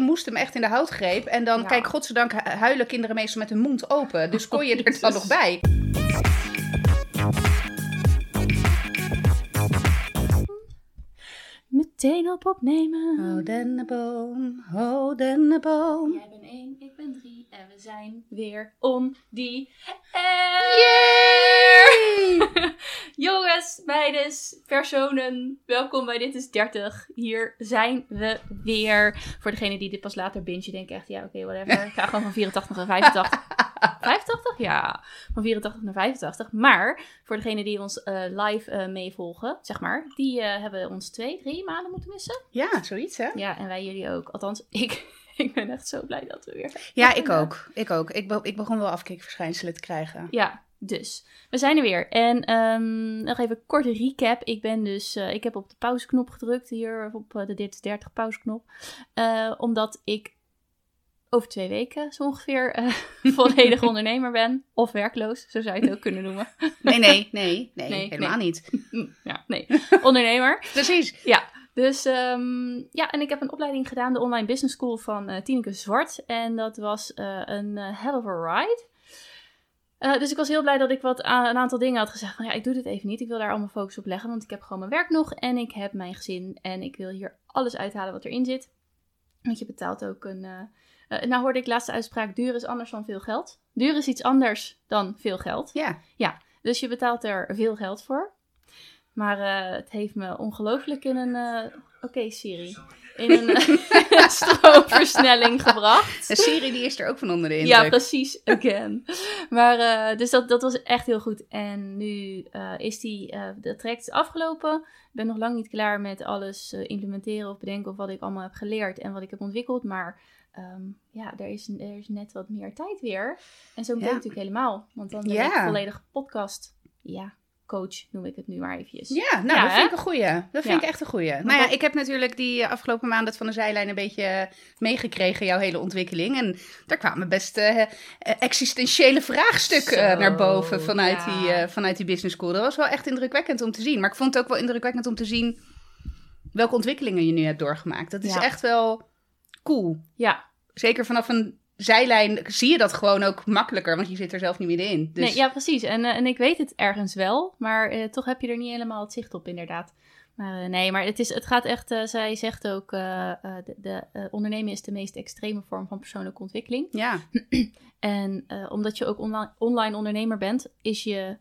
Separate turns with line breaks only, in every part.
moest hem echt in de hout greep. En dan,
Ja.
kijk, godzijdank hu- huilen kinderen meestal met hun mond open. Dus kon je er dan nog bij.
Meteen op opnemen.
Houden de boom, houden de boom.
Jij bent één, ik ben drie en we zijn weer on die
Yay!
Jongens, meisjes, personen, welkom bij Dit is 30. Hier zijn we weer. Voor degene die dit pas later binge, denken echt, ja oké, whatever. Ik ga gewoon van 84 naar 85. 85? Ja, van 84 naar 85. Maar voor degene die ons eh, live eh, meevolgen, zeg maar, die eh, hebben ons twee, drie maanden moeten missen.
Ja, zoiets hè?
Ja, en wij jullie ook. Althans, ik, ik ben echt zo blij dat we weer
Ja, ik ook. Ik ook. Ik, be- ik begon wel afkikverschijnselen te krijgen.
Ja, dus we zijn er weer. En ehm, nog even een korte recap. Ik ben dus, ik heb op de pauzeknop gedrukt hier op de Dit is 30 pauzeknop. Omdat ik over twee weken zo ongeveer eh, volledig ondernemer ben. Of werkloos, zo zou je het ook kunnen noemen.
Nee, nee, nee, nee,
Nee,
helemaal niet.
ja, nee, ondernemer.
Precies.
Ja, dus ehm, ja, en ik heb een opleiding gedaan, de Online Business School van eh Tineke Zwart. En dat was eh, een hell of a ride. Dus ik was heel blij dat ik wat a- een aantal dingen had gezegd. Van ja, ik doe dit even niet. Ik wil daar allemaal focus op leggen. Want ik heb gewoon mijn werk nog. En ik heb mijn gezin. En ik wil hier alles uithalen wat erin zit. Want je betaalt ook een. Eh, nou hoorde ik laatste uitspraak: duur is anders dan veel geld. Duur is iets anders dan veel geld.
Ja.
Dus je betaalt er veel geld voor. Maar eh, het heeft me ongelooflijk in een. eh, Oké, Siri. In een stroomversnelling gebracht.
De Siri die is er ook van onder de
Ja,
indruk.
precies. Again. Maar dus dat, dat was echt heel goed. En nu is die, de traject is afgelopen. Ik ben nog lang niet klaar met alles implementeren of bedenken of wat ik allemaal heb geleerd en wat ik heb ontwikkeld. Maar ehm, ja, er is, er is net wat meer tijd weer. En zo meteen
Ja.
natuurlijk helemaal. Want dan ben ik volledig podcast. Ja, coach noem ik het nu maar eventjes.
Ja, nou,
Ja,
dat
hè?
vind ik een goeie. Dat vind
Ja.
ik echt een goeie. Nou ja, ik heb natuurlijk die eh, afgelopen maand het van de zijlijn een beetje eh, meegekregen, jouw hele ontwikkeling. En daar kwamen best eh, existentiële vraagstukken
Zo,
naar boven vanuit,
ja.
die, eh, vanuit die business school. Dat was wel echt indrukwekkend om te zien. Maar ik vond het ook wel indrukwekkend om te zien welke ontwikkelingen je nu hebt doorgemaakt. Dat is echt wel cool.
Ja,
Zeker vanaf een zijlijn zie je dat gewoon ook makkelijker, want je zit er zelf niet middenin. Dus
nee, ja precies. En, eh, en ik weet het ergens wel, maar eh, toch heb je er niet helemaal het zicht op, inderdaad. Maar eh, nee, maar het, is, het gaat echt, zij zegt ook, de, de ondernemen is de meest extreme vorm van persoonlijke ontwikkeling.
ja,
En omdat je ook online, online ondernemer bent, is je.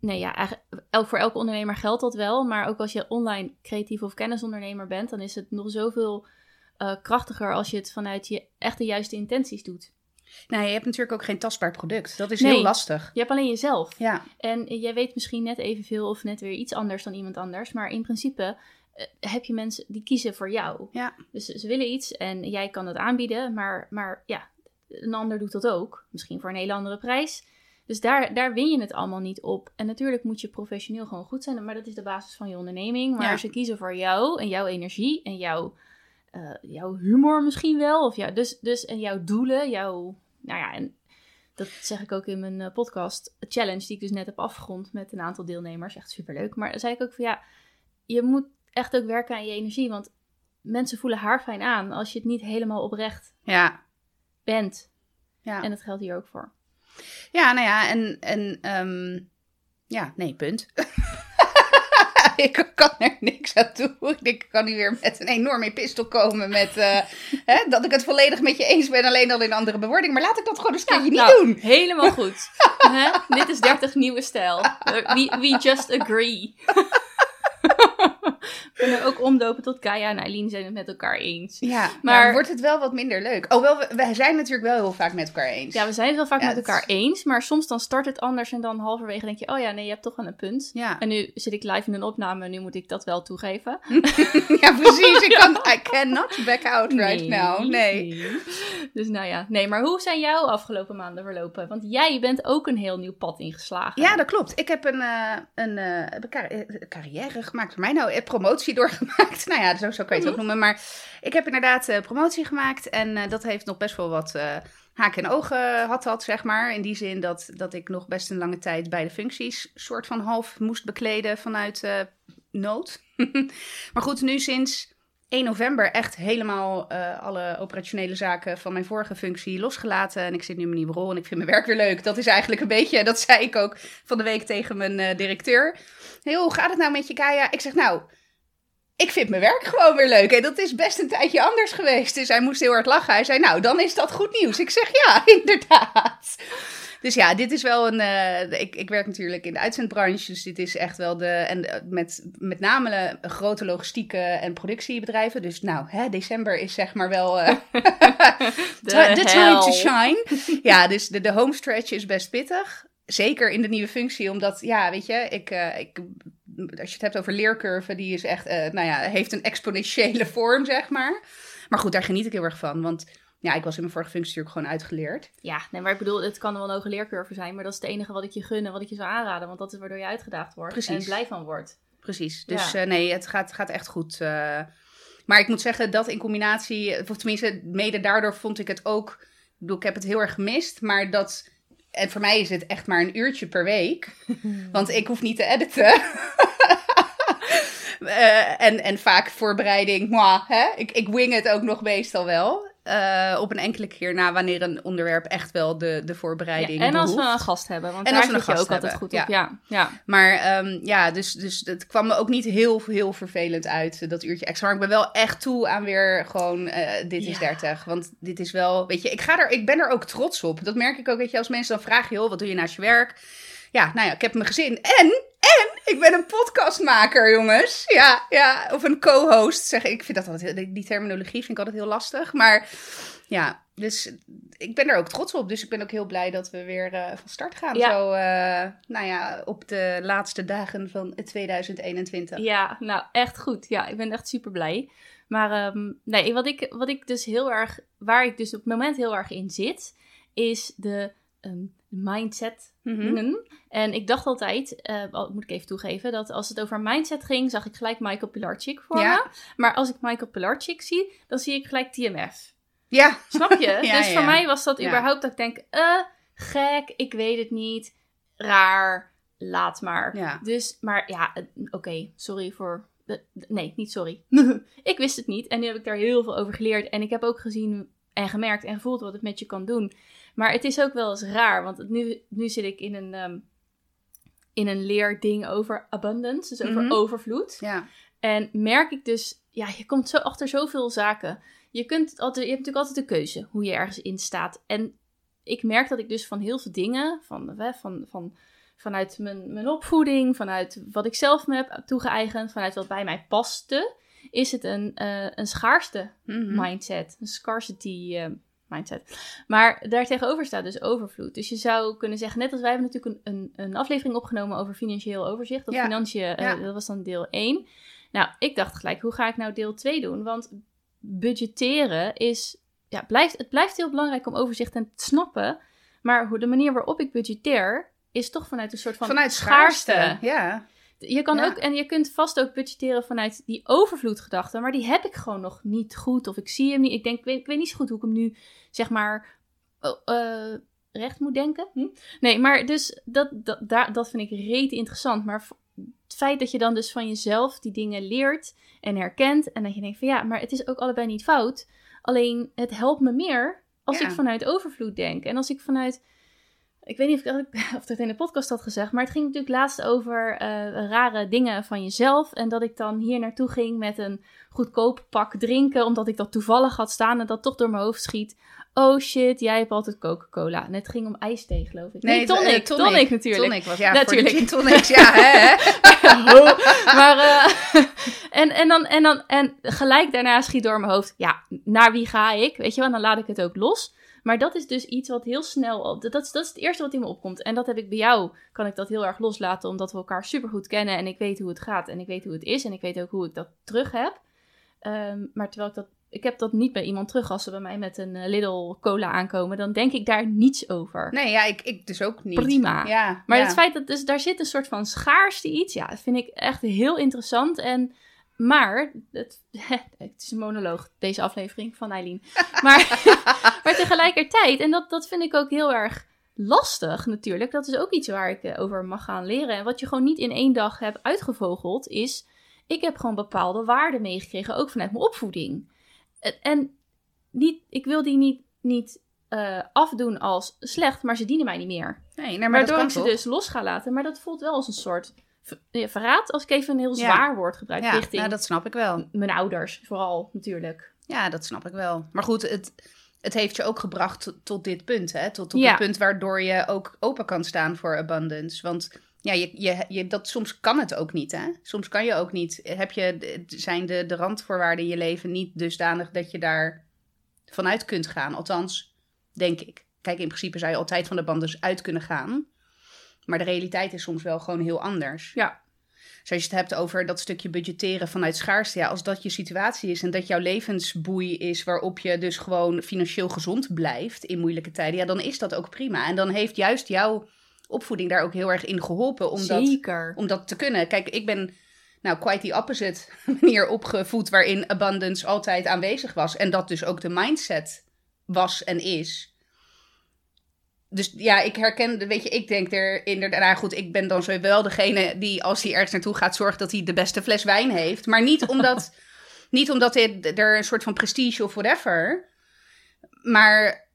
Nee, ja, elk, voor elke ondernemer geldt dat wel. Maar ook als je online creatief of kennisondernemer bent, dan is het nog zoveel eh, krachtiger als je het vanuit je echt de juiste intenties doet.
nou, je hebt natuurlijk ook geen tastbaar product. Dat is
Nee.
heel lastig.
Je hebt alleen jezelf.
Ja,
En jij weet misschien net evenveel of net weer iets anders dan iemand anders. Maar in principe eh, heb je mensen die kiezen voor jou.
Ja.
Dus ze willen iets en jij kan het aanbieden. Maar, maar ja, een ander doet dat ook. Misschien voor een hele andere prijs. Dus daar, daar win je het allemaal niet op. En natuurlijk moet je professioneel gewoon goed zijn. Maar dat is de basis van je onderneming. Maar
Ja.
ze kiezen voor jou en jouw energie en jouw, eh, jouw humor misschien wel. Of ja, dus, dus, en jouw doelen. Jouw, nou ja, en dat zeg ik ook in mijn eh, podcast challenge, die ik dus net heb afgerond met een aantal deelnemers. Echt superleuk. Maar dan zei ik ook van ja, je moet echt ook werken aan je energie. Want mensen voelen haar fijn aan als je het niet helemaal oprecht
ja,
bent.
ja.
En dat geldt hier ook voor.
Ja, nou ja, en, en ehm, ja, nee, punt. ik kan er niks aan doen. Ik denk, ik kan nu weer met een enorme epistel komen met eh, hè, dat ik het volledig met je eens ben, alleen al in andere bewoording. Maar laat ik dat gewoon eens een keertje niet
Nou,
doen.
Helemaal goed. Hè? Dit is 30 nieuwe stijl. We, we just agree. Kunnen ook omdopen tot Kaya en Eileen zijn het met elkaar eens.
Ja, maar
Maar-
wordt het wel wat minder leuk. Oh, wel, we, we zijn natuurlijk wel heel vaak met elkaar eens.
Ja, we zijn het wel vaak
Ja,
met
het-
elkaar eens, maar soms dan start het anders en dan halverwege denk je, oh ja, nee, je hebt toch wel een punt.
ja.
En nu zit ik live in een opname en nu moet ik dat wel toegeven.
ja, precies. Ik kan, I cannot back out right now. Nee.
nee. Dus nou ja, nee, maar hoe zijn jouw afgelopen maanden verlopen? Want jij bent ook een heel nieuw pad ingeslagen.
Ja, dat klopt. Ik heb een, eh, een, eh, heb een car- eh, carrière gemaakt. Voor mij nou, eh, promotie doorgemaakt. nou ja, zo, zo kan je het ook noemen. Maar ik heb inderdaad eh, promotie gemaakt. En eh, dat heeft nog best wel wat eh, haken en ogen had dat, zeg maar. In die zin dat, dat ik nog best een lange tijd beide functies soort van half moest bekleden vanuit nood. maar goed, nu sinds 1 november echt helemaal uh, alle operationele zaken van mijn vorige functie losgelaten. En ik zit nu in mijn nieuwe rol en ik vind mijn werk weer leuk. Dat is eigenlijk een beetje, dat zei ik ook van de week tegen mijn uh, directeur. Hoe gaat het nou met je, Kaya? Ik zeg, nou, ik vind mijn werk gewoon weer leuk. En dat is best een tijdje anders geweest. Dus hij moest heel hard lachen. Hij zei, nou, dan is dat goed nieuws. Ik zeg, ja, inderdaad. Dus ja, dit is wel een. Uh, ik, ik werk natuurlijk in de uitzendbranche. Dus dit is echt wel de. En eh, met, met name grote logistieke en productiebedrijven. Dus nou, hè, december is zeg maar wel. Uh, the time to shine. ja, dus de, de home stretch is best pittig. Zeker in de nieuwe functie, omdat, ja, weet je, ik, uh, ik, als je het hebt over leercurve, die is echt, uh, nou ja, heeft een exponentiële vorm, zeg maar. Maar goed, daar geniet ik heel erg van, want ja, ik was in mijn vorige functie natuurlijk gewoon uitgeleerd.
Ja, nee, maar ik bedoel, het kan wel een hoge leercurve zijn, maar dat is het enige wat ik je gun en wat ik je zou aanraden, want dat is waardoor je uitgedaagd wordt Precies. en blij van wordt.
Precies, dus ja. uh, nee, het gaat, gaat echt goed. Uh, maar ik moet zeggen dat in combinatie, of tenminste, mede daardoor vond ik het ook, ik bedoel, ik heb het heel erg gemist, maar dat, en voor mij is het echt maar een uurtje per week, want ik hoef niet te editen. Uh, en, en vaak voorbereiding, moi, hè? Ik, ik wing het ook nog meestal wel. Uh, op een enkele keer na wanneer een onderwerp echt wel de, de voorbereiding
ja, En
als
we een gast hebben, want en daar zit je ook altijd goed ja. op. Ja, ja.
Maar um, ja, dus, dus het kwam me ook niet heel, heel vervelend uit, dat uurtje extra. Maar ik ben wel echt toe aan weer gewoon, uh, dit is 30. Want dit is wel, weet je, ik, ga er, ik ben er ook trots op. Dat merk ik ook, weet je, als mensen dan vragen, joh, wat doe je naast je werk? Ja, nou ja, ik heb mijn gezin en en ik ben een podcastmaker, jongens. Ja, ja. Of een co-host. Zeg, ik vind dat altijd, die terminologie vind ik altijd heel lastig. Maar ja, dus ik ben er ook trots op. Dus ik ben ook heel blij dat we weer uh, van start gaan. Ja. Zo, uh, nou ja, op de laatste dagen van 2021.
Ja, nou echt goed. Ja, ik ben echt super blij. Maar um, nee, wat ik, wat ik dus heel erg, waar ik dus op het moment heel erg in zit, is de um, mindset. Mm En ik dacht altijd, uh, moet ik even toegeven, dat als het over mindset ging, zag ik gelijk Michael Pilarczyk voor ja. me. Maar als ik Michael Pilarczyk zie, dan zie ik gelijk TMF.
Ja.
Snap je? ja, dus voor mij was dat überhaupt dat ik denk, uh, gek, ik weet het niet, raar, laat maar. Dus, maar ja, eh, oké, sorry voor nee, niet sorry. ik wist het niet. En nu heb ik daar heel veel over geleerd. En ik heb ook gezien en gemerkt en gevoeld wat het met je kan doen. Maar het is ook wel eens raar, want nu, nu zit ik in een, um, in een leerding over abundance, dus over mm -hmm. overvloed.
Ja.
En merk ik dus, ja, je komt zo achter zoveel zaken. Je, kunt altijd, je hebt natuurlijk altijd de keuze hoe je ergens in staat. En ik merk dat ik dus van heel veel dingen, van, van, van, vanuit mijn, mijn opvoeding, vanuit wat ik zelf me heb toegeëigend, vanuit wat bij mij paste, is het een, uh, een schaarste -hmm. mindset, een scarcity uh, mindset. Maar daartegenover staat dus overvloed. Dus je zou kunnen zeggen, net als wij hebben natuurlijk een, een, een aflevering opgenomen over financieel overzicht. Dat, ja. financiën, ja. dat was dan deel 1. Nou, ik dacht gelijk, hoe ga ik nou deel 2 doen? Want budgetteren is, ja, blijft, het blijft heel belangrijk om overzicht te snappen. Maar hoe de manier waarop ik budgeteer, is toch vanuit een soort van
vanuit schaarste. schaarste. Ja.
Je kan ja. ook, en je kunt vast ook budgetteren vanuit die overvloedgedachte, maar die heb ik gewoon nog niet goed. Of ik zie hem niet. Ik denk, ik weet, ik weet niet zo goed hoe ik hem nu, zeg maar, uh, recht moet denken. Hm? Nee, maar dus dat, dat, daar, dat vind ik rete interessant. Maar het feit dat je dan dus van jezelf die dingen leert en herkent. En dat je denkt van ja, maar het is ook allebei niet fout. Alleen het helpt me meer als ja. ik vanuit overvloed denk. En als ik vanuit ik weet niet of ik, of dat in de podcast had gezegd, maar het ging natuurlijk laatst over uh, rare dingen van jezelf. En dat ik dan hier naartoe ging met een goedkoop pak drinken, omdat ik dat toevallig had staan en dat toch door mijn hoofd schiet. Oh shit, jij hebt altijd Coca-Cola. En het ging om ijsthee, geloof ik. Nee, nee tonic, uh, tonic, tonic. natuurlijk.
Tonic was, ja, natuurlijk. tonics, ja, hè.
maar, uh, en, en, dan, en, dan, en gelijk daarna schiet door mijn hoofd, ja, naar wie ga ik? Weet je wel, dan laat ik het ook los. Maar dat is dus iets wat heel snel. Dat is, dat is het eerste wat in me opkomt. En dat heb ik bij jou. Kan ik dat heel erg loslaten, omdat we elkaar super goed kennen. En ik weet hoe het gaat. En ik weet hoe het is. En ik weet ook hoe ik dat terug heb. Um, maar terwijl ik dat. Ik heb dat niet bij iemand terug als ze bij mij met een uh, Lidl cola aankomen. Dan denk ik daar niets over.
Nee, ja, ik, ik dus ook niet.
Prima.
Ja,
maar
ja.
het feit dat dus, daar zit een soort van schaarste iets. Ja, dat vind ik echt heel interessant. En maar, het, het, is een monoloog, deze aflevering van Eileen. Maar, maar tegelijkertijd, en dat, dat vind ik ook heel erg lastig natuurlijk. Dat is ook iets waar ik over mag gaan leren. En wat je gewoon niet in één dag hebt uitgevogeld, is ik heb gewoon bepaalde waarden meegekregen, ook vanuit mijn opvoeding. En, niet, ik wil die niet, niet eh, afdoen als slecht, maar ze dienen mij niet meer.
Nee, maar
Waardoor
dat kan
ik ze
toch?
dus los ga laten. Maar dat voelt wel als een soort verraad, als ik even een heel zwaar woord gebruik
ja,
richting
nou, dat snap ik wel.
mijn ouders, vooral natuurlijk.
Ja, dat snap ik wel. Maar goed, het, het heeft je ook gebracht tot, dit punt, hè? Tot, tot
Ja.
het punt waardoor je ook open kan staan voor abundance. Want ja, je, je, je, dat, soms kan het ook niet, hè? Soms kan je ook niet. Heb je, zijn de, de randvoorwaarden in je leven niet dusdanig dat je daar vanuit kunt gaan? Althans, denk ik. Kijk, in principe zou je altijd van de abundance uit kunnen gaan. Maar de realiteit is soms wel gewoon heel anders.
Ja.
Dus als je het hebt over dat stukje budgetteren vanuit schaarste, ja, als dat je situatie is en dat jouw levensboei is waarop je dus gewoon financieel gezond blijft in moeilijke tijden, ja, dan is dat ook prima. En dan heeft juist jouw opvoeding daar ook heel erg in geholpen om dat,
Zeker.
om dat te kunnen. Kijk, ik ben nou quite the opposite manier opgevoed waarin abundance altijd aanwezig was en dat dus ook de mindset was en is. Dus ja, ik herken, weet je, ik denk er inderdaad, nou goed, ik ben dan zo wel degene die als hij ergens naartoe gaat zorgt dat hij de beste fles wijn heeft. Maar niet omdat, niet omdat dit, er een soort van prestige of whatever. Maar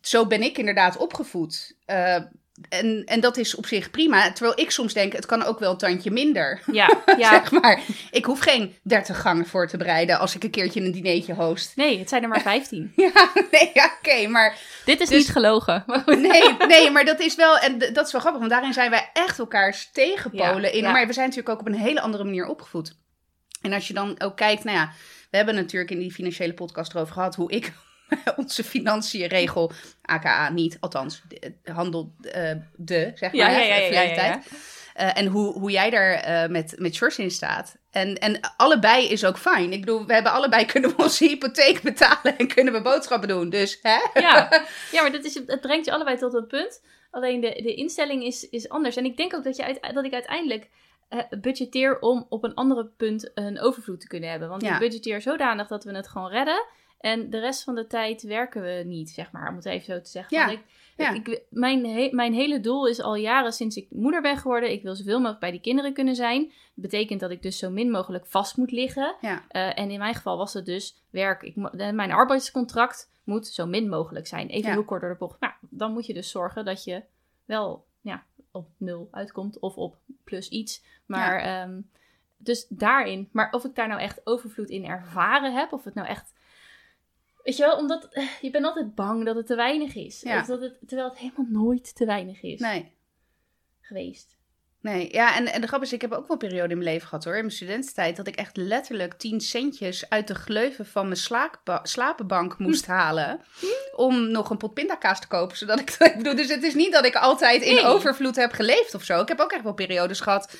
zo ben ik inderdaad opgevoed. Eh, en, en dat is op zich prima. Terwijl ik soms denk, het kan ook wel een tandje minder.
Ja, ja.
Zeg maar. Ik hoef geen 30 gangen voor te bereiden als ik een keertje een dinertje host.
Nee, het zijn er maar 15.
Ja, nee, ja, oké, maar
Dit is
Dus-
niet gelogen.
Nee, nee, maar dat is wel, en dat is wel grappig, want daarin zijn wij echt elkaars tegenpolen in. Maar we zijn natuurlijk ook op een hele andere manier opgevoed. En als je dan ook kijkt, nou ja, we hebben natuurlijk in die financiële podcast erover gehad hoe ik onze financiën regel, aka niet, althans, de- handel eh, de, zeg maar,
Ja, ja, ja, ja,
verleden
ja, ja.
tijd. Eh, en hoe, hoe jij daar eh, met, met George in staat. En, en allebei is ook fijn. Ik bedoel, we hebben allebei kunnen we onze hypotheek betalen en kunnen we boodschappen doen. Dus, hè?
Ja, ja maar dat is, het brengt je allebei tot een punt. Alleen de, de instelling is, is anders. En ik denk ook dat, je uit, dat ik uiteindelijk budgetteer om op een andere punt een overvloed te kunnen hebben. Want
Ja.
ik budgetteer zodanig dat we het gewoon redden. En de rest van de tijd werken we niet, zeg maar. Om het even zo te zeggen.
Ja,
Want ik,
ja.
ik, mijn, he- mijn hele doel is al jaren sinds ik moeder ben geworden. Ik wil zoveel mogelijk bij die kinderen kunnen zijn. Dat betekent dat ik dus zo min mogelijk vast moet liggen.
Ja.
Eh, en in mijn geval was het dus werk. Ik, eh, mijn arbeidscontract moet zo min mogelijk zijn. Even
Ja.
heel kort door de bocht. Nou, dan moet je dus zorgen dat je wel ja, op nul uitkomt of op plus iets. Maar ehm, dus daarin. Maar of ik daar nou echt overvloed in ervaren heb, of het nou echt. Weet je wel, omdat eh, je bent altijd bang dat het te weinig is.
Ja.
Of dat het, terwijl het helemaal nooit te weinig is
Nee.
geweest.
Nee, ja, en, en de grap is, ik heb ook wel een periode in mijn leven gehad hoor, in mijn studententijd, dat ik echt letterlijk 10 centjes uit de gleuven van mijn slapenbank moest halen. Om nog een pot pindakaas te kopen, zodat ik, ik bedoel, dus het is niet dat ik altijd in
Nee.
overvloed heb geleefd of zo. Ik heb ook echt wel periodes gehad,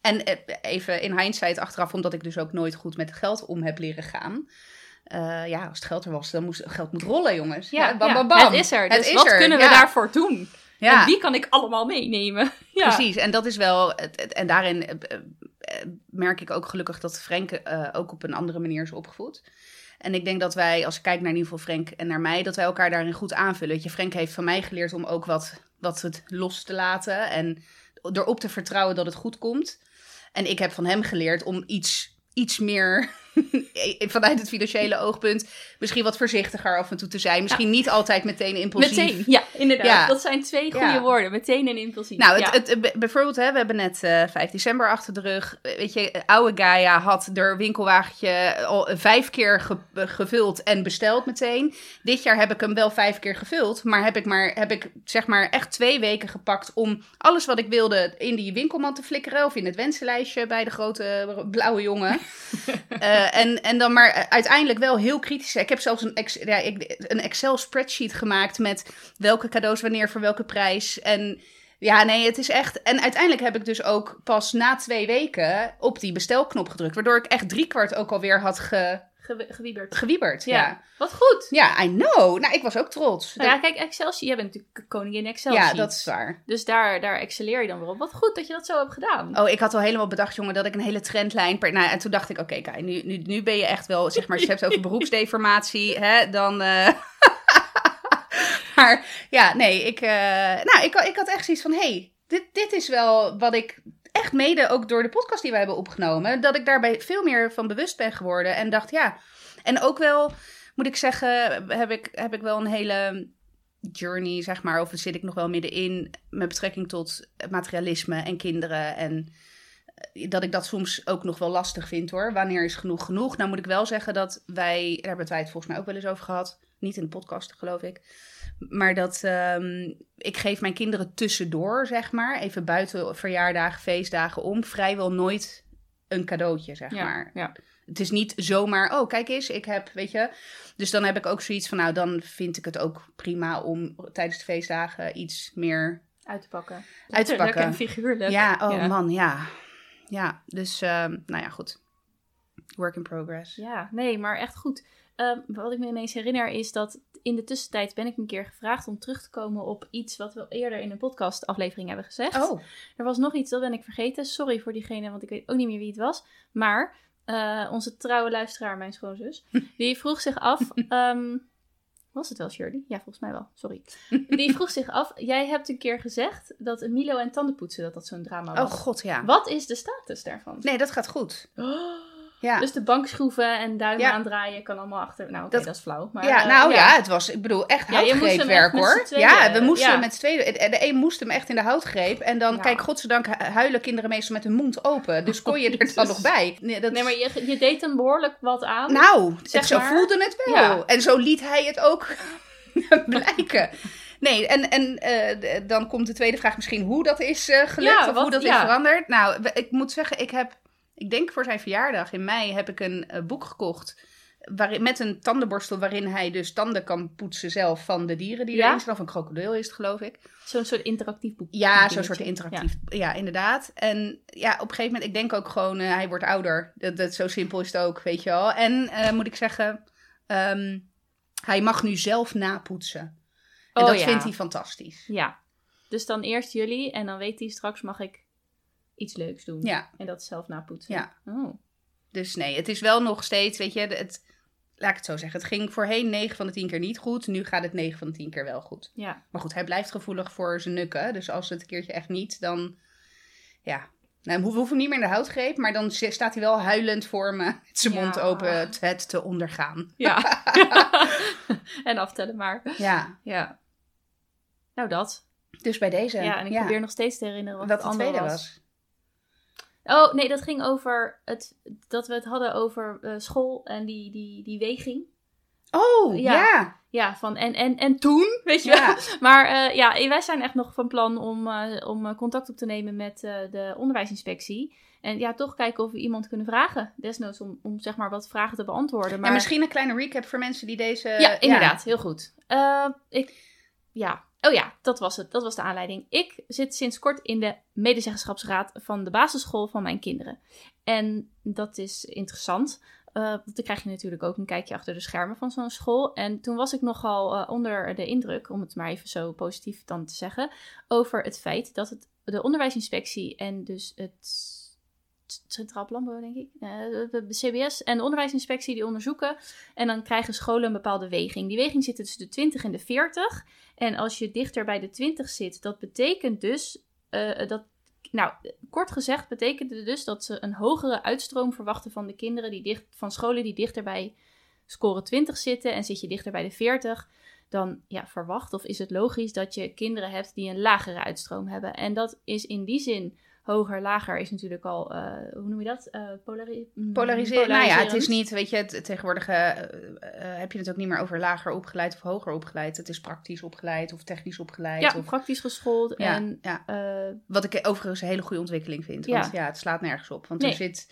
en eh, even in hindsight achteraf, omdat ik dus ook nooit goed met geld om heb leren gaan. Eh, ja, als het geld er was, dan moest geld moet rollen, jongens.
Ja,
Ja, bam,
ja,
bam, bam.
het is er.
Het
Dus
is
wat
er,
kunnen we daarvoor doen?
Ja.
En wie kan ik allemaal meenemen? Ja.
Precies, en dat is wel. het- het- En daarin eh, eh, merk ik ook gelukkig dat Frank ook op een andere manier is opgevoed. En ik denk dat wij, als ik kijk naar in ieder geval Frank en naar mij, dat wij elkaar daarin goed aanvullen. Weet je, Frank heeft van mij geleerd om ook wat, wat het los te laten en erop te vertrouwen dat het goed komt. En ik heb van hem geleerd om iets, iets meer vanuit het financiële oogpunt misschien wat voorzichtiger af en toe te zijn. Misschien niet altijd meteen impulsief.
Meteen, ja, inderdaad.
Ja.
Dat zijn twee goede
Ja.
woorden. Meteen en impulsief.
Nou, het, bijvoorbeeld, hè, we hebben net eh 5 december achter de rug. Eh, Weet je, oude Gaia had er winkelwagentje al vijf keer ge- eh, gevuld en besteld meteen. Dit jaar heb ik hem wel vijf keer gevuld, maar heb ik maar, heb ik zeg maar echt twee weken gepakt om alles wat ik wilde in die winkelmand te flikkeren. Of in het wensenlijstje bij de grote blauwe jongen. Eh, en, en dan maar uiteindelijk wel heel kritisch. Ik heb zelfs een, ik, een Excel spreadsheet gemaakt met welke cadeaus wanneer voor welke prijs. En ja, nee, het is echt. En uiteindelijk heb ik dus ook pas na twee weken op die bestelknop gedrukt. Waardoor ik echt driekwart ook alweer had ge,
Ge- gewieberd.
gewieberd.
Ja.
Ja.
Wat goed.
ja, I know. Nou, ik was ook trots.
Nou ja, kijk, Excel sheet. Jij bent natuurlijk koningin Excel
ja, dat is waar.
Dus daar, daar excelleer je dan weer op. Wat goed dat je dat zo hebt gedaan.
Oh, ik had al helemaal bedacht, jongen, dat ik een hele trendlijn... Per, nou, en toen dacht ik, oké, Kai, nu, nu, nu ben je echt wel... Zeg maar, als je het hebt over beroepsdeformatie, hè, dan... eh, maar ja, nee, ik, eh, nou, ik, ik had echt zoiets van... hey, dit, dit is wel wat ik echt mede ook door de podcast die we hebben opgenomen, dat ik daarbij veel meer van bewust ben geworden. En dacht, ja. En ook wel, moet ik zeggen, heb ik, heb ik wel een hele journey, zeg maar. Of zit ik nog wel middenin met betrekking tot materialisme en kinderen. En eh, dat ik dat soms ook nog wel lastig vind hoor. Wanneer is genoeg genoeg? Nou moet ik wel zeggen dat wij, daar hebben wij het volgens mij ook wel eens over gehad. Niet in de podcast, geloof ik. Maar dat ehm, ik geef mijn kinderen tussendoor, zeg maar, even buiten verjaardagen, feestdagen om, vrijwel nooit een cadeautje, zeg
Ja,
maar.
ja.
Het is niet zomaar, oh kijk eens, ik heb, weet je. Dus dan heb ik ook zoiets van, nou dan vind ik het ook prima om tijdens de feestdagen iets meer
Uit te pakken.
Uit te pakken.
en figuurlijk.
Ja, oh
Ja.
man, ja. Ja, dus ehm, nou ja, goed. Work in progress.
Ja, nee, maar echt goed. Ehm, wat ik me ineens herinner is dat in de tussentijd ben ik een keer gevraagd om terug te komen op iets wat we eerder in een podcastaflevering hebben gezegd.
Oh,
Er was nog iets, dat ben ik vergeten. Sorry voor diegene, want ik weet ook niet meer wie het was. Maar eh, onze trouwe luisteraar, mijn schoonzus, die vroeg zich af... ehm, was het wel Shirley? Ja, volgens mij wel. Sorry. Die vroeg zich af, jij hebt een keer gezegd dat Milo en tandenpoetsen, dat dat zo'n drama
oh
was.
god, ja.
Wat is de status daarvan?
Nee, dat gaat goed. Ja.
Dus de bank schroeven en duimen
Ja.
aandraaien kan allemaal achter. Nou, oké,
Dat-
dat, is flauw. Maar,
ja,
eh,
nou ja. het was, ik bedoel, echt houtgreepwerk hoor. Ja, we moesten met z'n tweeën. De een moest hem echt in de houtgreep. En dan, kijk, godzijdank hu- huilen kinderen meestal met hun mond open. Dus kon je er dan
Jezus.
nog bij. Nee, dat
Nee, maar je, je deed hem behoorlijk wat aan.
Nou,
Zeg
het, zo
maar.
voelde het wel. En zo liet hij het ook blijken. Nee, en, en eh, dan komt de tweede vraag misschien hoe dat is eh, gelukt of hoe dat is veranderd. Nou, ik moet zeggen, ik heb, ik denk voor zijn verjaardag in mei heb ik een eh, boek gekocht. Waarin, met een tandenborstel waarin hij dus tanden kan poetsen zelf van de dieren die
Ja?
erin zitten. Of een krokodil is het, geloof ik.
Zo'n soort interactief boek.
Ja, zo'n soort interactief. Ja. inderdaad. En ja, op een gegeven moment, ik denk ook gewoon, eh, hij wordt ouder. Dat, dat, zo simpel is het ook, weet je wel. En eh, moet ik zeggen, ehm, hij mag nu zelf napoetsen. En
Oh,
dat
ja.
vindt hij fantastisch.
Ja. Dus dan eerst jullie en dan weet hij straks mag ik iets leuks doen.
Ja,
En dat zelf napoetsen.
Ja.
Oh.
dus nee, het is wel nog steeds, weet je, het, laat ik het zo zeggen. Het ging voorheen 9 van de 10 keer niet goed. Nu gaat het 9 van de 10 keer wel goed.
Ja.
Maar goed, hij blijft gevoelig voor zijn nukken. Dus als het een keertje echt niet, dan ja. Nou, we hoeven hem niet meer in de houtgreep, maar dan staat hij wel huilend voor me, met zijn
Ja.
mond open, het, het te ondergaan.
Ja. en aftellen maar.
Ja,
Ja. Nou, dat.
dus bij deze.
Ja, en ik probeer nog steeds te herinneren wat,
wat
het
tweede
was.
was.
Oh, nee, dat ging over het, dat we het hadden over eh, school en die, die, die weging.
Oh,
Ja.
ja.
Ja, van en, en, en toen, weet je
Ja.
wel. Maar eh, ja, wij zijn echt nog van plan om, eh, om eh, contact op te nemen met eh, de onderwijsinspectie. En ja, toch kijken of we iemand kunnen vragen. Desnoods om, om zeg maar wat vragen te beantwoorden. Maar
En misschien een kleine recap voor mensen die deze...
ja, inderdaad, heel goed. Eh, ik, ja, oh ja, dat was het. Dat was de aanleiding. Ik zit sinds kort in de medezeggenschapsraad van de basisschool van mijn kinderen. En dat is interessant. eh, want dan krijg je natuurlijk ook een kijkje achter de schermen van zo'n school. En toen was ik nogal eh, onder de indruk, om het maar even zo positief dan te zeggen, over het feit dat het, de onderwijsinspectie en dus het Centraal Planbureau, denk ik, eh, de CBS en de onderwijsinspectie die onderzoeken. En dan krijgen scholen een bepaalde weging. Die weging zit tussen de 20 en de 40. En als je dichter bij de 20 zit, dat betekent dus eh, dat. Nou, kort gezegd betekent het dus dat ze een hogere uitstroom verwachten van de kinderen die dicht, van scholen die dichter bij score 20 zitten. En zit je dichter bij de 40, dan ja, verwacht of is het logisch dat je kinderen hebt die een lagere uitstroom hebben. En dat is in die zin hoger, lager is natuurlijk al, eh, hoe noem je dat? Eh polari mm,
Polariseren. Nou ja, het is niet, weet je, het, tegenwoordig eh, heb je het ook niet meer over lager opgeleid of hoger opgeleid. Het is praktisch opgeleid of technisch opgeleid.
Ja,
of,
praktisch geschoold.
ja,
En
ja. Wat ik overigens een hele goede ontwikkeling vind. Want
Ja.
ja, het slaat nergens op. Want
Nee.
er, zit,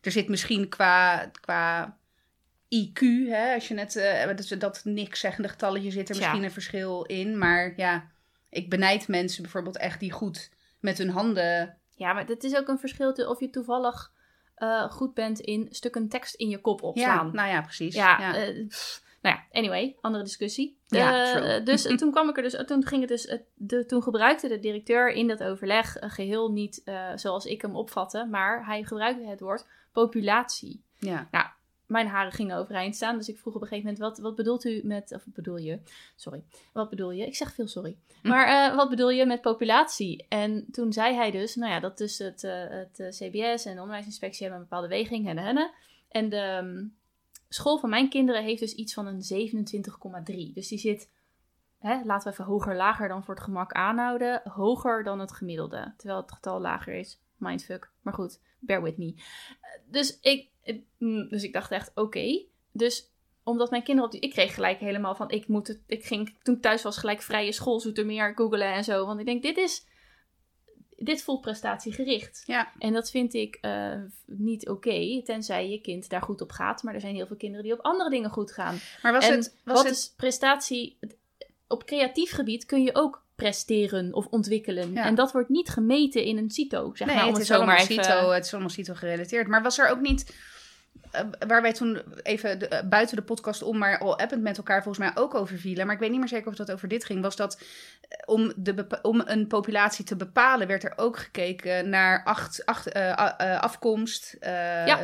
er zit misschien qua, qua IQ, hè, als je net, eh, dat, dat niks zeggende getalletje zit er misschien een verschil in. Maar ja, ik benijd mensen bijvoorbeeld echt die goed met hun handen...
ja, maar het is ook een verschil of je toevallig eh, goed bent in stukken tekst in je kop
Ja,
opslaan.
nou ja, precies.
Ja,
ja.
eh, nou ja, anyway, andere discussie.
Ja,
Eh,
true.
dus toen kwam ik er dus, toen ging het dus, de, toen gebruikte de directeur in dat overleg eh, geheel niet zoals ik hem opvatte, maar hij gebruikte het woord populatie.
ja.
Mijn haren gingen overeind staan. Dus ik vroeg op een gegeven moment, wat, wat bedoelt u met, of bedoel je? Sorry, wat bedoel je? Ik zeg veel sorry.
Hm.
Maar eh, wat bedoel je met populatie? En toen zei hij dus, nou ja, dat dus het, eh, het eh, CBS en de onderwijsinspectie hebben een bepaalde weging, henne henne. En de ehm, school van mijn kinderen heeft dus iets van een 27,3. Dus die zit, hè, laten we even hoger, lager dan voor het gemak aanhouden, hoger dan het gemiddelde. Terwijl het getal lager is. Mindfuck. Maar goed, bear with me. Dus ik, dus ik dacht echt, oké. Dus omdat mijn kinderen op die... Ik kreeg gelijk helemaal van, ik moet het... Ik ging toen ik thuis was gelijk vrije school, Zoetermeer, googelen en zo. Want ik denk, dit is... Dit voelt prestatiegericht.
Ja.
En dat vind ik eh, niet oké, tenzij je kind daar goed op gaat. Maar er zijn heel veel kinderen die op andere dingen goed gaan.
Maar was
en
het... Was
wat
het
is prestatie? Op creatief gebied kun je ook presteren of ontwikkelen.
Ja.
En dat wordt niet gemeten in een CITO, zeg
nee,
maar. Om
het
het,
is,
zomaar even...
CITO, het is allemaal CITO gerelateerd. Maar was er ook niet... eh, waar wij toen even de- eh, buiten de podcast om, maar al append met elkaar volgens mij ook over vielen. Maar ik weet niet meer zeker of dat over dit ging. Was dat eh, om, de, om een populatie te bepalen, werd er ook gekeken naar acht, acht, afkomst.
Ja.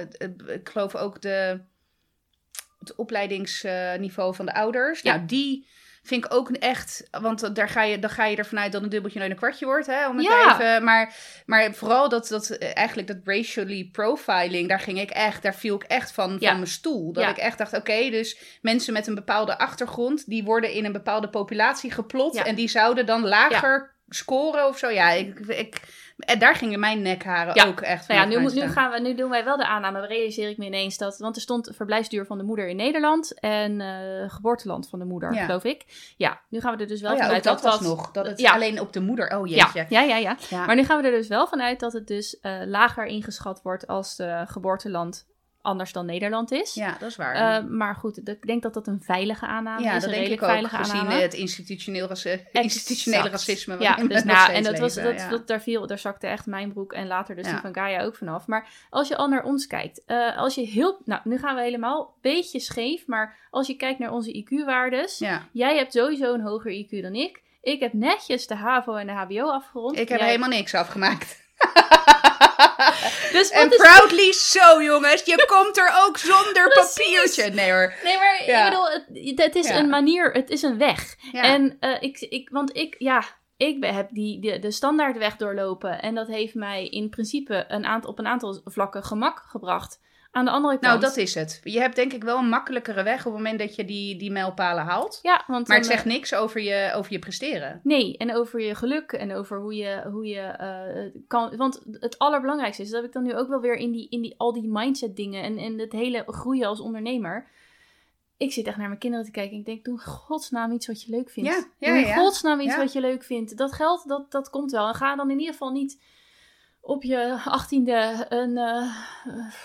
ik geloof ook de, het opleidingsniveau van de ouders.
Ja.
Nou, die vind ik ook echt. Want daar ga je, dan ga je ervan uit dat een dubbeltje nooit een kwartje wordt. Hè, om het
Ja.
even, maar, maar vooral dat, dat eh, eigenlijk dat racially profiling, daar ging ik echt, daar viel ik echt van,
Ja.
van mijn stoel. Dat
Ja.
ik echt dacht, oké, dus mensen met een bepaalde achtergrond, die worden in een bepaalde populatie geplot. En die zouden dan lager scoren of zo. Ja, ik, ik, en daar gingen mijn nekharen
Ja.
ook echt van.
Nou ja, nu, gaan we, nu doen wij wel de aanname, realiseer ik me ineens dat... Want er stond verblijfsduur van de moeder in Nederland en eh, geboorteland van de moeder,
Ja.
geloof ik. Ja, nu gaan we er dus wel
Oh ja,
vanuit
dat,
dat
was
dat...
nog. Dat het
ja.
alleen op de moeder. Oh jeetje.
ja, ja, ja.
Ja.
Maar nu gaan we er dus wel vanuit dat het dus eh, lager ingeschat wordt als de geboorteland anders dan Nederland is.
Ja, dat is waar.
Eh, maar goed, ik denk dat dat een veilige aanname
ja,
is.
dat
een
denk ik ook.
veilige
Gezien
aanname.
het institutioneel, raci- institutionele racisme.
Ja, dus nou, en dat was,
leven,
dat,
ja.
dat, daar, viel, daar zakte echt mijn broek en later dus
Ja.
die van Gaia ook vanaf. Maar als je al naar ons kijkt, eh, als je heel, nou nu gaan we helemaal een beetje scheef, maar als je kijkt naar onze IQ-waardes,
Ja,
jij hebt sowieso een hoger IQ dan ik. Ik heb netjes de HAVO en de HBO afgerond.
ik heb
Jij-
helemaal niks afgemaakt.
Dus
En proudly zo, jongens. Je komt er ook zonder papiertje. Nee hoor.
Nee, maar
Ja.
ik bedoel, het, het is
Ja.
een manier, het is een weg.
Ja.
En eh, ik, ik, want ik, ja, ik heb die, de, de standaardweg doorlopen. En dat heeft mij in principe een aantal, op een aantal vlakken gemak gebracht. Aan de andere kant.
nou, dat is het. Je hebt denk ik wel een makkelijkere weg op het moment dat je die, die mijlpalen haalt.
Ja, want
Maar het zegt niks over je, over je presteren.
Nee, en over je geluk en over hoe je, hoe je eh, kan. Want het allerbelangrijkste is dat ik dan nu ook wel weer in, die, in die, al die mindset dingen en, en het hele groeien als ondernemer. Ik zit echt naar mijn kinderen te kijken en ik denk, doe in godsnaam iets wat je leuk vindt.
Ja, ja,
doe
ja.
godsnaam iets
Ja.
wat je leuk vindt. Dat geld, dat, dat komt wel. En ga dan in ieder geval niet op je achttiende een, eh,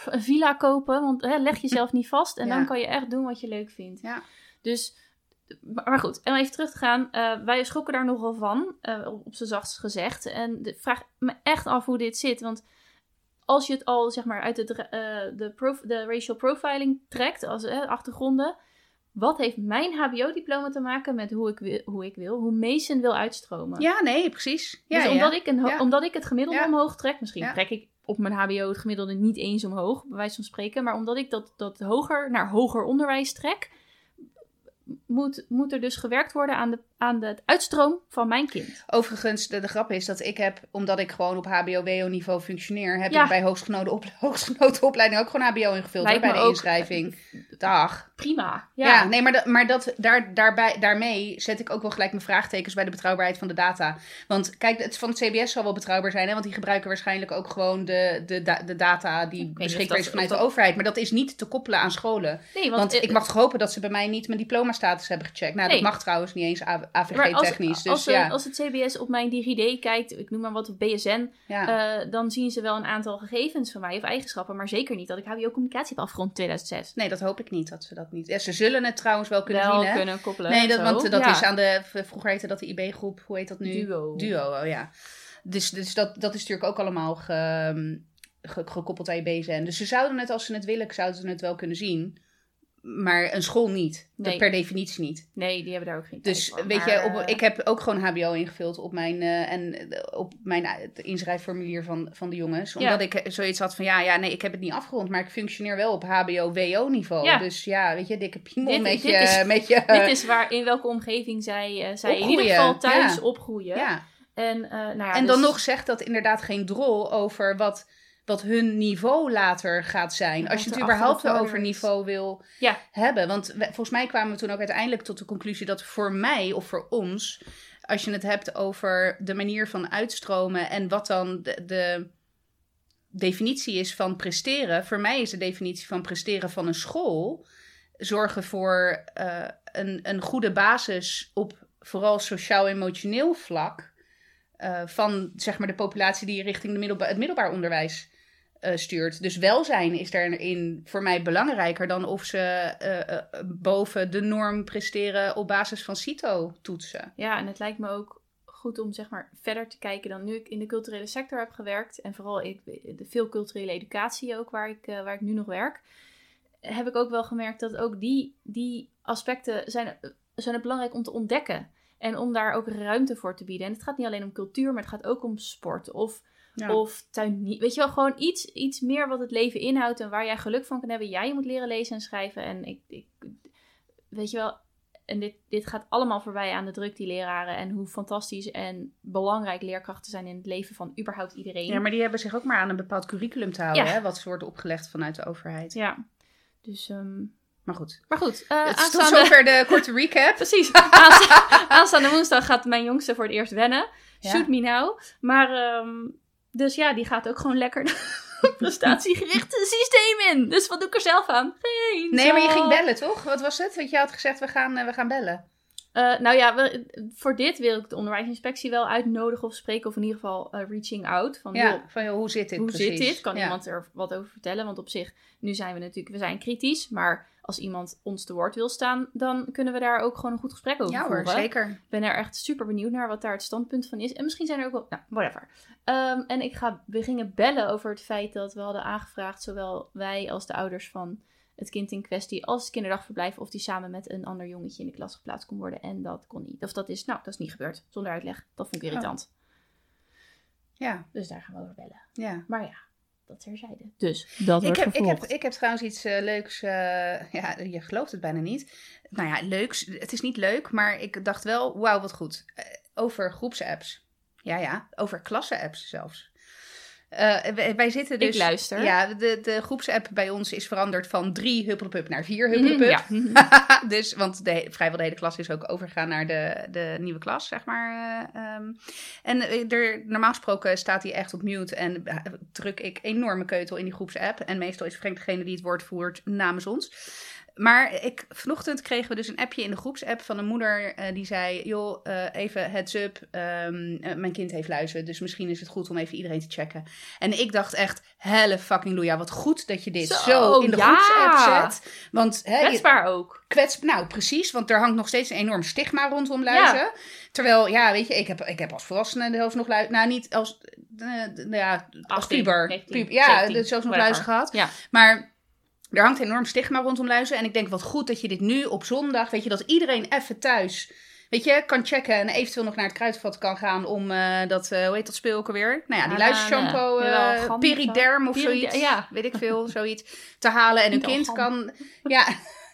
een villa kopen. Want hè, leg jezelf niet vast en
Ja.
dan kan je echt doen wat je leuk vindt.
Ja.
Dus, maar goed, om even terug te gaan. eh, wij schrokken daar nogal van, eh, op, z'n zachtst gezegd. En de, vraag me echt af hoe dit zit. Want als je het al, zeg maar, uit de, prof, de racial profiling trekt, als achtergronden. Wat heeft mijn HBO-diploma te maken met hoe ik, wil, hoe ik wil, hoe Mason wil uitstromen?
Ja, nee, precies. Ja,
dus
ja.
omdat, ik een
Ja.
omdat ik het gemiddelde omhoog trek, misschien trek ik op mijn HBO het gemiddelde niet eens omhoog, bij wijze van spreken, maar omdat ik dat, dat hoger naar hoger onderwijs trek, moet, moet er dus gewerkt worden aan de, aan de uitstroom van mijn kind.
Overigens, de, de grap is dat ik heb, omdat ik gewoon op HBO-WO-niveau functioneer, heb
Ja.
ik bij hoogstgenoten, op, hoogstgenoten opleiding ook gewoon HBO ingevuld hoor, bij de
ook.
inschrijving. Dag.
Prima.
Ja,
Ja,
nee, maar, dat, maar dat, daar, daarbij, daarmee zet ik ook wel gelijk mijn vraagtekens bij de betrouwbaarheid van de data. Want kijk, het van het CBS zal wel betrouwbaar zijn, hè, want die gebruiken waarschijnlijk ook gewoon de, de, da- de data die beschikbaar is vanuit de overheid. Maar dat is niet te koppelen aan scholen.
nee, want,
Want
eh,
ik mag toch hopen dat ze bij mij niet mijn diploma-status hebben gecheckt. Nou,
Nee.
dat mag trouwens niet eens
maar als,
AVG-technisch. Dus
als, eh,
ja,
als het CBS op mijn DigiD kijkt, ik noem maar wat op BSN,
ja.
eh, dan zien ze wel een aantal gegevens van mij of eigenschappen, maar zeker niet dat ik HBO-communicatie heb afgerond in 2006.
Nee, dat hoop ik niet, dat ze dat niet... Ja, ze zullen het trouwens wel kunnen
wel
zien, hè?
kunnen koppelen.
Nee, dat, want dat is aan de... Vroeger heette dat de IB-groep, hoe heet dat nu?
Duo.
Duo, oh ja. Dus, dus dat, dat is natuurlijk ook allemaal ge, ge- gekoppeld aan je BZN. Dus ze zouden het, als ze het willen, zouden ze het wel kunnen zien. Maar een school niet.
Nee.
Per definitie niet.
Nee, die hebben daar ook geen
Dus weet
maar,
je, op,
eh,
ik heb ook gewoon HBO ingevuld op mijn, eh, en eh, op mijn inschrijfformulier van, van de jongens. Omdat ik zoiets had van, ja, ja, nee, ik heb het niet afgerond, maar ik functioneer wel op HBO-WO-niveau.
Ja.
Dus ja, weet je, dikke piemel
Dit-
met,
dit
je,
is-
met je...
Dit is waar, in welke omgeving zij, zij in ieder geval thuis
ja.
opgroeien.
ja.
En, nou ja,
en dan
dus-
nog zegt dat inderdaad geen drol over wat, wat hun niveau later gaat zijn. Als je het
er
überhaupt over niveau wil
Ja.
hebben. Want we- volgens mij kwamen we toen ook uiteindelijk tot de conclusie dat voor mij of voor ons, als je het hebt over de manier van uitstromen en wat dan de, de definitie is van presteren. Voor mij is de definitie van presteren van een school zorgen voor eh, een, een goede basis op vooral sociaal-emotioneel vlak. eh, van zeg maar de populatie die richting de middelba het middelbaar onderwijs stuurt. Dus welzijn is daarin voor mij belangrijker dan of ze eh, eh, boven de norm presteren op basis van CITO-toetsen.
Ja, en het lijkt me ook goed om zeg maar verder te kijken dan nu ik in de culturele sector heb gewerkt. En vooral ik, de veel culturele educatie ook, waar ik, eh, waar ik nu nog werk. Heb ik ook wel gemerkt dat ook die, die aspecten zijn, zijn het belangrijk om te ontdekken. En om daar ook ruimte voor te bieden. En het gaat niet alleen om cultuur, maar het gaat ook om sport. Of,
Ja.
of tuinier. Weet je wel, gewoon iets, iets meer wat het leven inhoudt. En waar jij geluk van kan hebben. Jij moet leren lezen en schrijven. En ik, ik weet je wel, en dit, dit gaat allemaal voorbij aan de druk die leraren en hoe fantastisch en belangrijk leerkrachten zijn in het leven van überhaupt iedereen.
Ja, maar die hebben zich ook maar aan een bepaald curriculum te houden,
Ja.
hè, wat wordt opgelegd vanuit de overheid.
Ja. Dus, ehm,
Maar goed,
maar goed, eh
het is tot zover de korte recap.
precies, aansta- aanstaande woensdag gaat mijn jongste voor het eerst wennen. Shoot me now. Maar, ehm, dus ja, die gaat ook gewoon lekker de prestatiegerichte systeem in. Dus wat doe ik er zelf aan? Geen
Nee, maar je ging bellen, toch? Wat was het? Want je had gezegd, we gaan, eh, we gaan bellen.
Eh, nou ja, we- voor dit wil ik de onderwijsinspectie wel uitnodigen of spreken. Of in ieder geval eh, reaching out. Van,
Ja,
joh,
van joh, hoe zit dit
hoe
precies?
zit dit? Kan
Ja.
iemand er wat over vertellen? Want op zich, nu zijn we natuurlijk, we zijn kritisch. Maar als iemand ons te woord wil staan, dan kunnen we daar ook gewoon een goed gesprek over
Ja hoor,
voeren.
zeker.
Ik ben er echt super benieuwd naar wat daar het standpunt van is. En misschien zijn er ook wel, nou, whatever. Ehm, en ik ga, we gingen bellen over het feit dat we hadden aangevraagd, zowel wij als de ouders van het kind in kwestie, als het kinderdagverblijf, of die samen met een ander jongetje in de klas geplaatst kon worden. En dat kon niet. Of dat is, nou, dat is niet gebeurd. Zonder uitleg. Dat vond ik irritant.
Ja,
Dus daar gaan we over bellen.
ja.
Maar ja, dat terzijde. Dus dat
Ik
wordt
heb, ik, heb,
vervolgd.
ik heb trouwens iets eh, leuks. eh, ja, je gelooft het bijna niet. Nou ja, leuks. Het is niet leuk, maar ik dacht wel, wauw, wat goed. Eh, over groepsapps. Ja, ja, over klassenapps zelfs. Eh, wij, wij zitten dus...
Ik luister.
Ja, de, de groepsapp bij ons is veranderd van drie huppelpup naar vier
Mhm,
huppelpup.
ja.
dus, want de, vrijwel de hele klas is ook overgegaan naar de, de nieuwe klas, zeg maar. eh, ehm. En eh, er, normaal gesproken staat hij echt op mute en druk ik enorme keutel in die groepsapp. En meestal is Frank degene die het woord voert namens ons. Maar ik, vanochtend kregen we dus een appje in de groepsapp van een moeder eh, die zei... joh, eh, even heads up, ehm, eh, mijn kind heeft luizen, dus misschien is het goed om even iedereen te checken. En ik dacht echt, helle fucking loeja, wat goed dat je dit zo,
Zo,
in de
ja.
groepsapp zet. Want hè, je-
Kwetsbaar ook.
kwets, nou precies, want er hangt nog steeds een enorm stigma rondom luizen. Terwijl, ja, weet je, ik heb, ik heb als volwassene zelfs nog luizen, nou niet als, nou ja, als
18,
puber,
19,
Puber, ja,
17,
dus zelfs nog luizen gehad.
Ja.
Maar er hangt enorm stigma rondom luizen. En ik denk, wat goed dat je dit nu op zondag, weet je, dat iedereen even thuis, weet je, kan checken en eventueel nog naar het kruidvat kan gaan om eh, dat, eh, hoe heet dat speel ook alweer? Nou ja, die
Ah,
luizershampoo,
nee.
eh. Periderm of zoiets,
ja.
weet ik veel, zoiets, te halen. En een kind kan, ja...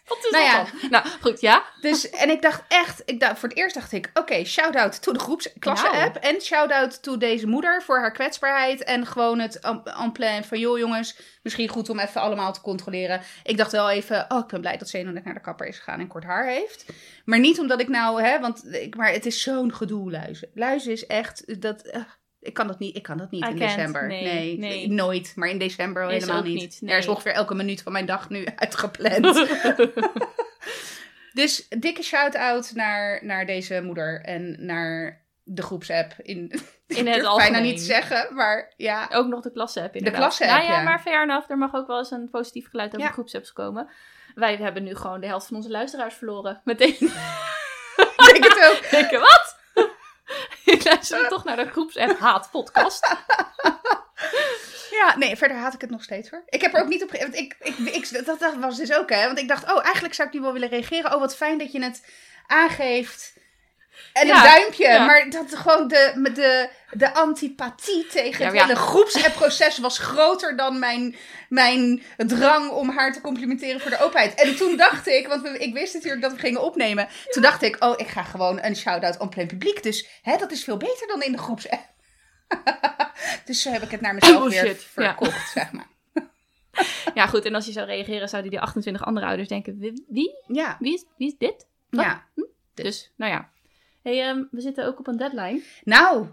Wat is
Nou
dat
ja.
dan? Nou, goed, ja.
Dus, en ik dacht echt, ik dacht, voor het eerst dacht ik, oké, shout-out to de groepsklasse-app. En shout-out to deze moeder voor haar kwetsbaarheid. En gewoon het en en plan van, joh jongens, misschien goed om even allemaal te controleren. Ik dacht wel even, oh, ik ben blij dat Zeno net naar de kapper is gegaan en kort haar heeft. Maar niet omdat ik nou, hè, want ik, maar het is zo'n gedoe, luizen. Luizen is echt, dat, eh, ik kan dat niet, ik kan dat niet
I
in december.
nee, nee.
nooit. Maar in december al helemaal niet.
niet, nee.
Er is ongeveer elke minuut van mijn dag nu uitgepland. Dus dikke shout-out naar, naar deze moeder en naar de groepsapp. In,
In
ik
het algemeen.
bijna niet zeggen, maar ja.
Ook nog de klasse-app inderdaad.
klasse-app,
nou ja,
ja.
maar fair enough. Er mag ook wel eens een positief geluid over
Ja.
groepsapps komen. Wij hebben nu gewoon de helft van onze luisteraars verloren. Meteen
Ik denk het ook.
denken, wat? Ik luister toch naar de groepsapp Haat podcast.
Ja, nee, verder haat ik het nog steeds hoor. Ik heb er ook niet op. Want ik, ik, ik, dat, dat was dus ook hè. Want ik dacht, oh, eigenlijk zou ik nu wel willen reageren. Oh, wat fijn dat je het aangeeft. En
Ja,
een duimpje.
ja.
Maar dat gewoon de, de, de antipathie tegen het
ja.
hele groepsapp-proces was groter dan mijn, mijn drang om haar te complimenteren voor de openheid. En toen dacht ik, want we- ik wist natuurlijk dat we gingen opnemen. Toen dacht ik, oh, ik ga gewoon een shout-out aan plein publiek. Dus hè, dat is veel beter dan in de groepsapp. dus zo heb ik het naar mezelf weer
Bullshit,
verkocht, zeg maar.
Ja, goed. En als je zou reageren, zouden die 28 andere ouders denken: wie? Wie,
Ja,
wie, is, wie is dit? Wat?
ja.
Dus, nou ja. Hey, ehm, we zitten ook op een deadline.
Nou,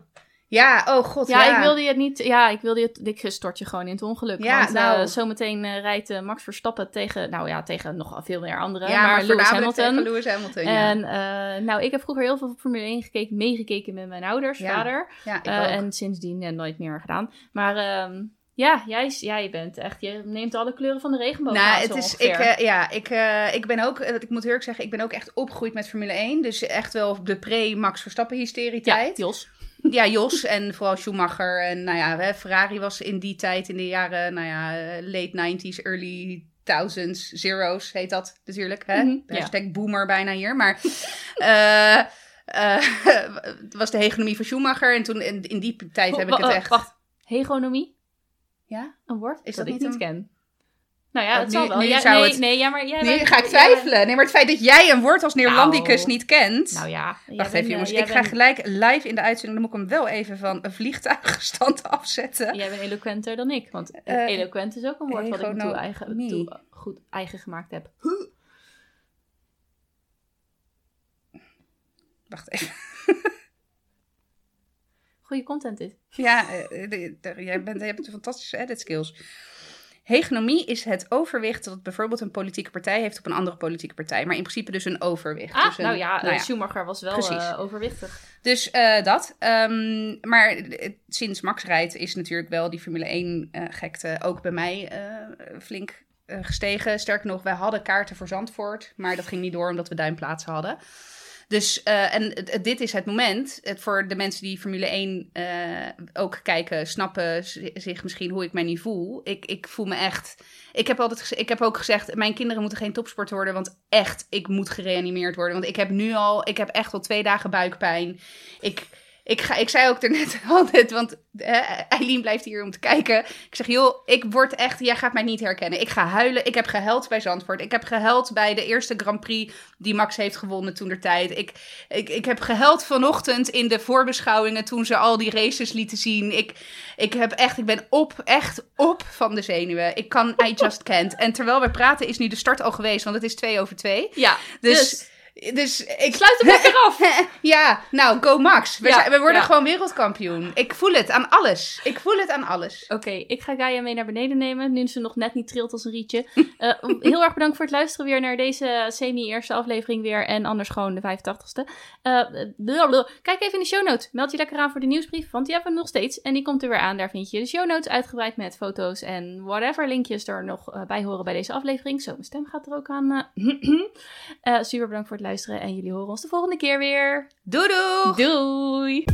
ja, oh god,
Ja,
ja.
ik wilde je het niet. Ja, ik wilde je het. Ik stort je gewoon in het ongeluk.
Ja,
want
nou.
eh, zometeen eh, rijdt eh, Max Verstappen tegen. Nou ja, tegen nog veel meer anderen.
ja,
maar,
maar,
Lewis Hamilton.
Lewis Hamilton, ja.
En eh, nou, ik heb vroeger heel veel Formule 1 gekeken, meegekeken met mijn ouders, vader.
ja, ik
Eh,
ook.
en sindsdien eh, nooit meer gedaan. Maar ehm, ja, jij, jij bent echt, je neemt alle kleuren van de regenboog
Nou,
aan,
het is,
ongeveer.
ik, eh, ja, ik, eh, ik ben ook, ik moet eerlijk zeggen, ik ben ook echt opgegroeid met Formule 1. Dus echt wel de pre-Max Verstappen hysterie
ja,
tijd.
Jos.
Ja, Jos en vooral Schumacher. En nou ja, Ferrari was in die tijd, in de jaren, nou ja, eh, late 90s, early thousands, zeros heet dat natuurlijk. Hè?
Mhm, ja.
Hashtag boomer bijna hier. Maar het was de hegemonie van Schumacher. En toen in, in die tijd heb ik het
oh,
echt...
Wacht, hegonomie?
Ja?
Een woord
Is
dat,
dat
ik
niet een-
ken. Nou ja,
Oh,
het
nu-
zal wel.
nu
nee,
het-
nee, ja, maar jij
Nu
bent-
ga ik twijfelen. Nee, maar het feit dat jij een woord als Neerlandicus
Nou.
niet kent...
Nou ja.
Wacht even
eh,
jongens,
jij
ik ga gelijk live in de uitzending, dan moet ik hem wel even van een vliegtuigstand afzetten.
Jij bent eloquenter dan ik. Want
Eh,
eloquent is ook een woord wat ik me toe eigen, toe, goed eigen gemaakt heb.
Wacht even.
Goede content dit.
Ja, eh, de- jij bent, je hebt fantastische edit skills. Hegemonie is het overwicht dat bijvoorbeeld een politieke partij heeft op een andere politieke partij. Maar in principe dus een overwicht.
Ah,
dus een-
nou ja,
nou
eh, Schumacher was wel
Precies.
eh, overwichtig.
Dus eh, dat. Ehm, maar eh, sinds Max rijdt is natuurlijk wel die Formule 1 eh, gekte ook bij mij eh, flink eh, gestegen. Sterker nog, wij hadden kaarten voor Zandvoort, maar dat ging niet door omdat we duimplaatsen hadden. Dus, eh, en dit is het moment. Voor de mensen die Formule 1 eh, ook kijken, snappen zi- zich misschien hoe ik mij niet voel. Ik, ik voel me echt. Ik heb, altijd, ik heb ook gezegd: mijn kinderen moeten geen topsport worden. Want echt, ik moet gereanimeerd worden. Want ik heb nu al, ik heb echt al twee dagen buikpijn. Ik, ik, ga, ik zei ook daarnet al net, want Eileen blijft hier om te kijken. Ik zeg, joh, ik word echt, jij gaat mij niet herkennen. Ik ga huilen. Ik heb gehuild bij Zandvoort. Ik heb gehuild bij de eerste Grand Prix die Max heeft gewonnen toen der tijd. Ik, ik, ik heb gehuild vanochtend in de voorbeschouwingen toen ze al die races lieten zien. Ik, ik heb echt, ik ben op, echt op van de zenuwen. Ik kan, I just can't. En terwijl we praten is nu de start al geweest, want het is twee over twee.
Ja,
Dus,
dus,
dus, ik
sluit hem lekker af.
ja, nou, go Max. We,
Ja,
zijn- we worden
ja.
gewoon wereldkampioen. Ik voel het aan alles. Ik voel het aan alles.
Oké, ik ga Gaia mee naar beneden nemen, nu ze nog net niet trilt als een rietje. Eh, heel erg bedankt voor het luisteren weer naar deze semi-eerste aflevering weer. En anders gewoon de 85ste. Eh. Kijk even in de show notes. Meld je lekker aan voor de nieuwsbrief, want die hebben we nog steeds. En die komt er weer aan. Daar vind je de show notes uitgebreid met foto's en whatever linkjes er nog eh, bij horen bij deze aflevering. Zo, mijn stem gaat er ook aan. super bedankt voor het luisteren. En jullie horen ons de volgende keer weer.
Doei doei!
Doei!